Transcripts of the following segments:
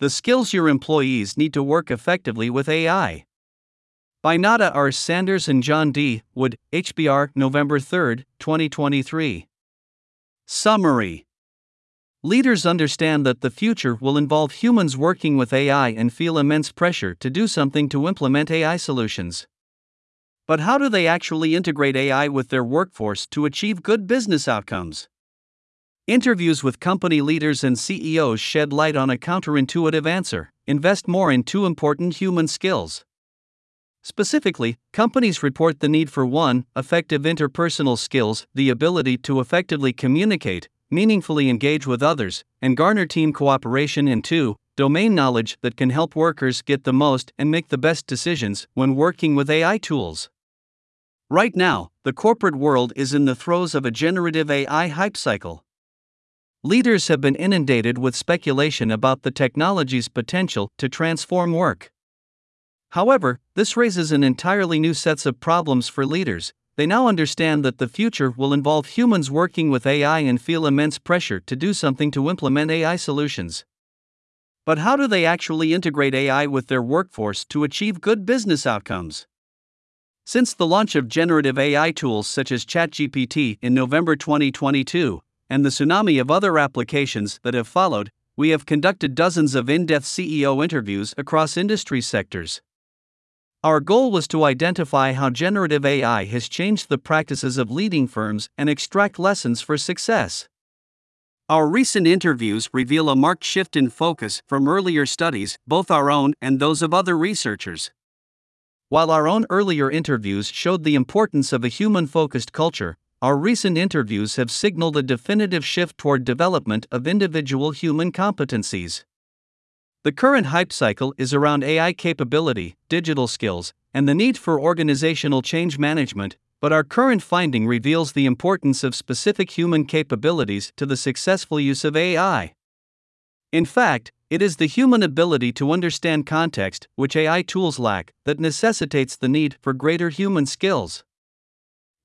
The skills your employees need to work effectively with AI. By Nada R. Sanders and John D. Wood, HBR, November 3, 2023. Summary Leaders understand that the future will involve humans working with AI and feel immense pressure to do something to implement AI solutions. But how do they actually integrate AI with their workforce to achieve good business outcomes? Interviews with company leaders and CEOs shed light on a counterintuitive answer invest more in two important human skills. Specifically, companies report the need for 1. effective interpersonal skills, the ability to effectively communicate, meaningfully engage with others, and garner team cooperation, and 2. domain knowledge that can help workers get the most and make the best decisions when working with AI tools. Right now, the corporate world is in the throes of a generative AI hype cycle. Leaders have been inundated with speculation about the technology's potential to transform work. However, this raises an entirely new sets of problems for leaders. They now understand that the future will involve humans working with AI and feel immense pressure to do something to implement AI solutions. But how do they actually integrate AI with their workforce to achieve good business outcomes? Since the launch of generative AI tools such as ChatGPT in November 2022, and the tsunami of other applications that have followed, we have conducted dozens of in depth CEO interviews across industry sectors. Our goal was to identify how generative AI has changed the practices of leading firms and extract lessons for success. Our recent interviews reveal a marked shift in focus from earlier studies, both our own and those of other researchers. While our own earlier interviews showed the importance of a human focused culture, our recent interviews have signaled a definitive shift toward development of individual human competencies. The current hype cycle is around AI capability, digital skills, and the need for organizational change management, but our current finding reveals the importance of specific human capabilities to the successful use of AI. In fact, it is the human ability to understand context, which AI tools lack, that necessitates the need for greater human skills.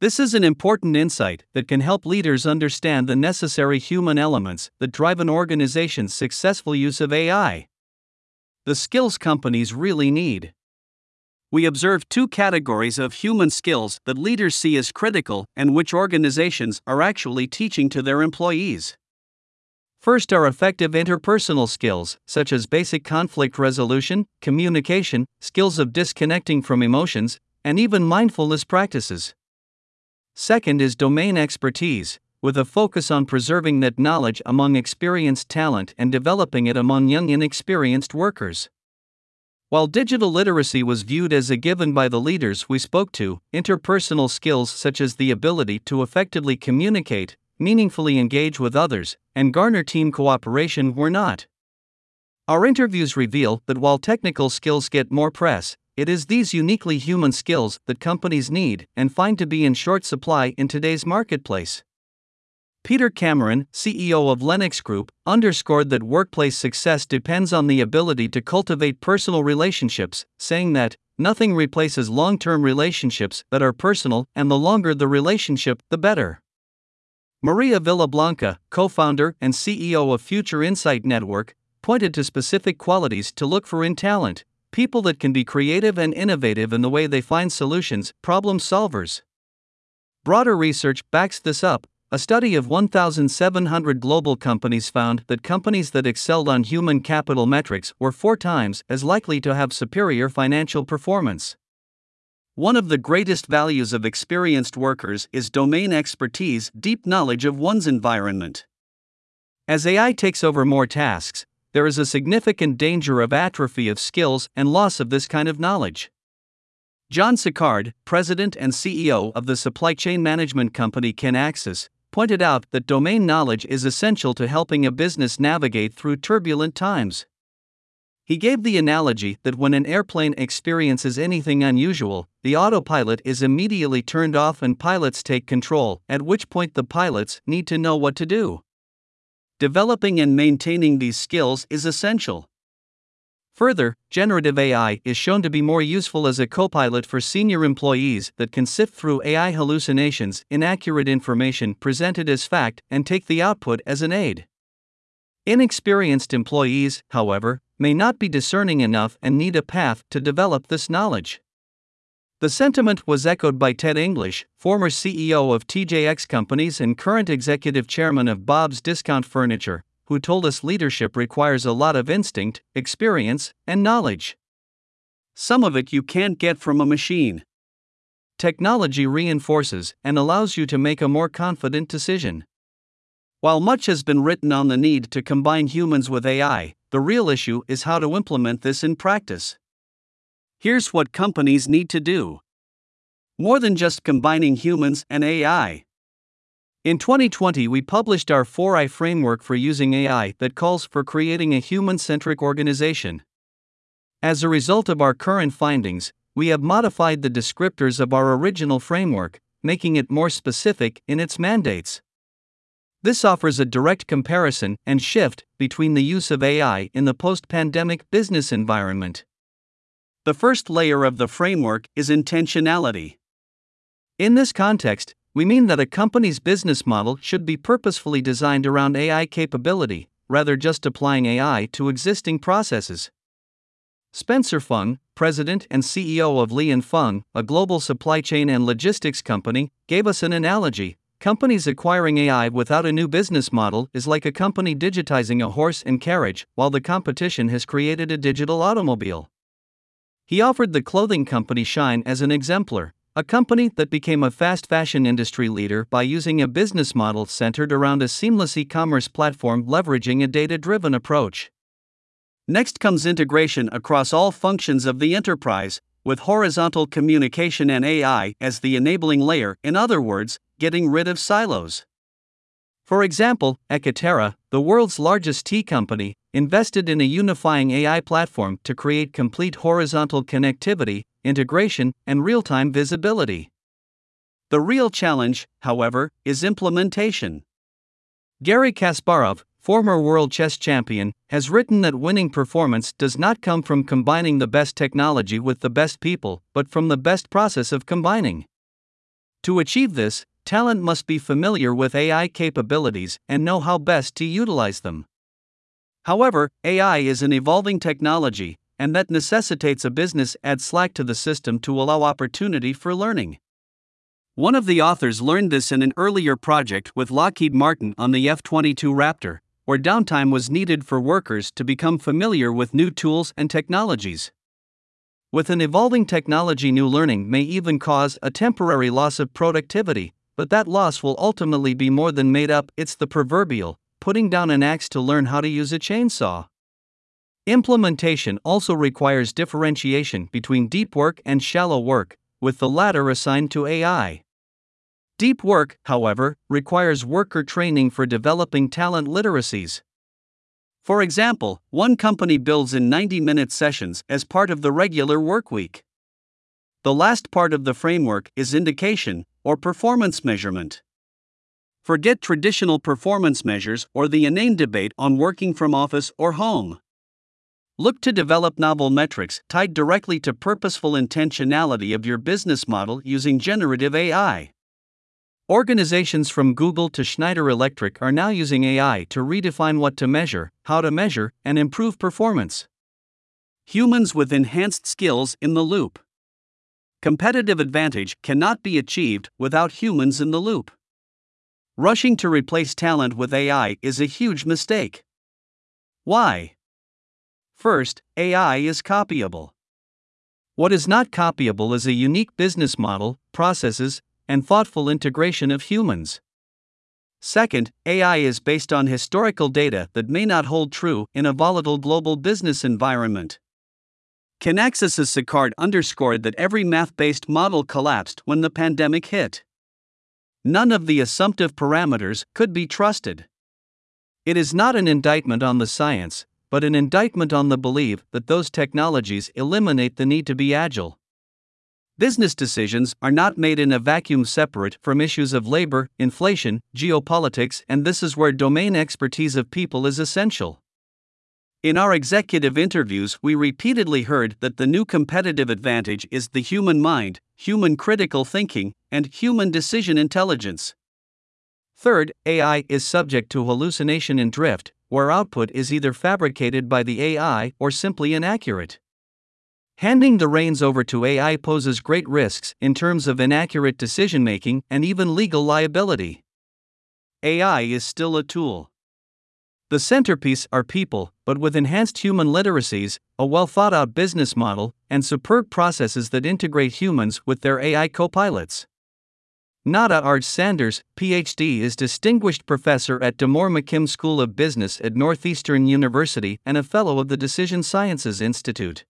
This is an important insight that can help leaders understand the necessary human elements that drive an organization's successful use of AI. The skills companies really need. We observe two categories of human skills that leaders see as critical and which organizations are actually teaching to their employees. First are effective interpersonal skills, such as basic conflict resolution, communication, skills of disconnecting from emotions, and even mindfulness practices. Second is domain expertise, with a focus on preserving that knowledge among experienced talent and developing it among young inexperienced workers. While digital literacy was viewed as a given by the leaders we spoke to, interpersonal skills such as the ability to effectively communicate, meaningfully engage with others, and garner team cooperation were not. Our interviews reveal that while technical skills get more press, it is these uniquely human skills that companies need and find to be in short supply in today's marketplace. Peter Cameron, CEO of Lennox Group, underscored that workplace success depends on the ability to cultivate personal relationships, saying that nothing replaces long term relationships that are personal, and the longer the relationship, the better. Maria Villablanca, co founder and CEO of Future Insight Network, pointed to specific qualities to look for in talent people that can be creative and innovative in the way they find solutions, problem solvers. Broader research backs this up. A study of 1,700 global companies found that companies that excelled on human capital metrics were four times as likely to have superior financial performance. One of the greatest values of experienced workers is domain expertise, deep knowledge of one's environment. As AI takes over more tasks, there is a significant danger of atrophy of skills and loss of this kind of knowledge. John Sicard, president and CEO of the supply chain management company Kinaxis, pointed out that domain knowledge is essential to helping a business navigate through turbulent times. He gave the analogy that when an airplane experiences anything unusual, the autopilot is immediately turned off and pilots take control, at which point the pilots need to know what to do. Developing and maintaining these skills is essential. Further, generative AI is shown to be more useful as a copilot for senior employees that can sift through AI hallucinations, inaccurate information presented as fact, and take the output as an aid. Inexperienced employees, however, may not be discerning enough and need a path to develop this knowledge. The sentiment was echoed by Ted English, former CEO of TJX Companies and current executive chairman of Bob's Discount Furniture, who told us leadership requires a lot of instinct, experience, and knowledge. Some of it you can't get from a machine. Technology reinforces and allows you to make a more confident decision. While much has been written on the need to combine humans with AI, the real issue is how to implement this in practice. Here's what companies need to do more than just combining humans and AI. In 2020, we published our 4I framework for using AI that calls for creating a human centric organization. As a result of our current findings, we have modified the descriptors of our original framework, making it more specific in its mandates. This offers a direct comparison and shift between the use of AI in the post pandemic business environment. The first layer of the framework is intentionality. In this context, we mean that a company's business model should be purposefully designed around AI capability, rather just applying AI to existing processes. Spencer Fung, president and CEO of Li & Fung, a global supply chain and logistics company, gave us an analogy. Companies acquiring AI without a new business model is like a company digitizing a horse and carriage while the competition has created a digital automobile. He offered the clothing company Shein as an exemplar, a company that became a fast fashion industry leader by using a business model centered around a seamless e commerce platform leveraging a data driven approach. Next comes integration across all functions of the enterprise, with horizontal communication and AI as the enabling layer, in other words, getting rid of silos. For example, Ekaterra, the world's largest tea company, invested in a unifying AI platform to create complete horizontal connectivity, integration, and real time visibility. The real challenge, however, is implementation. Garry Kasparov, former world chess champion, has written that winning performance does not come from combining the best technology with the best people, but from the best process of combining. To achieve this, talent must be familiar with AI capabilities and know how best to utilize them. However, AI is an evolving technology, and that necessitates a business add slack to the system to allow opportunity for learning. One of the authors learned this in an earlier project with Lockheed Martin on the F 22 Raptor, where downtime was needed for workers to become familiar with new tools and technologies. With an evolving technology, new learning may even cause a temporary loss of productivity, but that loss will ultimately be more than made up. It's the proverbial putting down an axe to learn how to use a chainsaw. Implementation also requires differentiation between deep work and shallow work, with the latter assigned to AI. Deep work, however, requires worker training for developing talent literacies. For example, one company builds in 90 minute sessions as part of the regular workweek. The last part of the framework is indication, or performance measurement. Forget traditional performance measures or the inane debate on working from office or home. Look to develop novel metrics tied directly to purposeful intentionality of your business model using generative AI. Organizations from Google to Schneider Electric are now using AI to redefine what to measure, how to measure, and improve performance. Humans with enhanced skills in the loop. Competitive advantage cannot be achieved without humans in the loop. Rushing to replace talent with AI is a huge mistake. Why? First, AI is copyable. What is not copyable is a unique business model, processes, and thoughtful integration of humans. Second, AI is based on historical data that may not hold true in a volatile global business environment. Kinaxis's Sicard underscored that every math based model collapsed when the pandemic hit. None of the assumptive parameters could be trusted. It is not an indictment on the science, but an indictment on the belief that those technologies eliminate the need to be agile. Business decisions are not made in a vacuum separate from issues of labor, inflation, geopolitics, and this is where domain expertise of people is essential. In our executive interviews, we repeatedly heard that the new competitive advantage is the human mind, human critical thinking, and human decision intelligence. Third, AI is subject to hallucination and drift, where output is either fabricated by the AI or simply inaccurate. Handing the reins over to AI poses great risks in terms of inaccurate decision making and even legal liability. AI is still a tool. The centerpiece are people, but with enhanced human literacies, a well thought out business model, and superb processes that integrate humans with their AI co pilots. Nada R. Sanders, PhD, is Distinguished Professor at D'Amore-McKim School of Business at Northeastern University and a Fellow of the Decision Sciences Institute.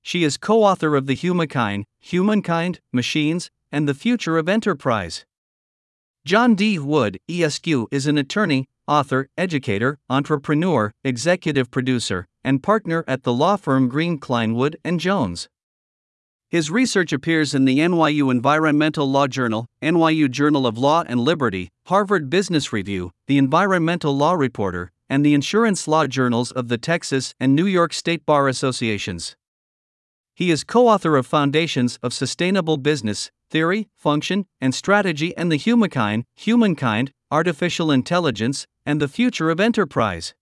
She is co author of The Humachine, Humankind, Machines, and the Future of Enterprise. John D. Wood, ESQ, is an attorney, author, educator, entrepreneur, executive producer, and partner at the law firm Green Kleinwood and Jones. His research appears in the NYU Environmental Law Journal, NYU Journal of Law and Liberty, Harvard Business Review, the Environmental Law Reporter, and the Insurance Law Journals of the Texas and New York State Bar Associations. He is co author of Foundations of Sustainable Business, Theory, Function, and Strategy and the Humachine, Humankind, Artificial Intelligence, and the Future of Enterprise.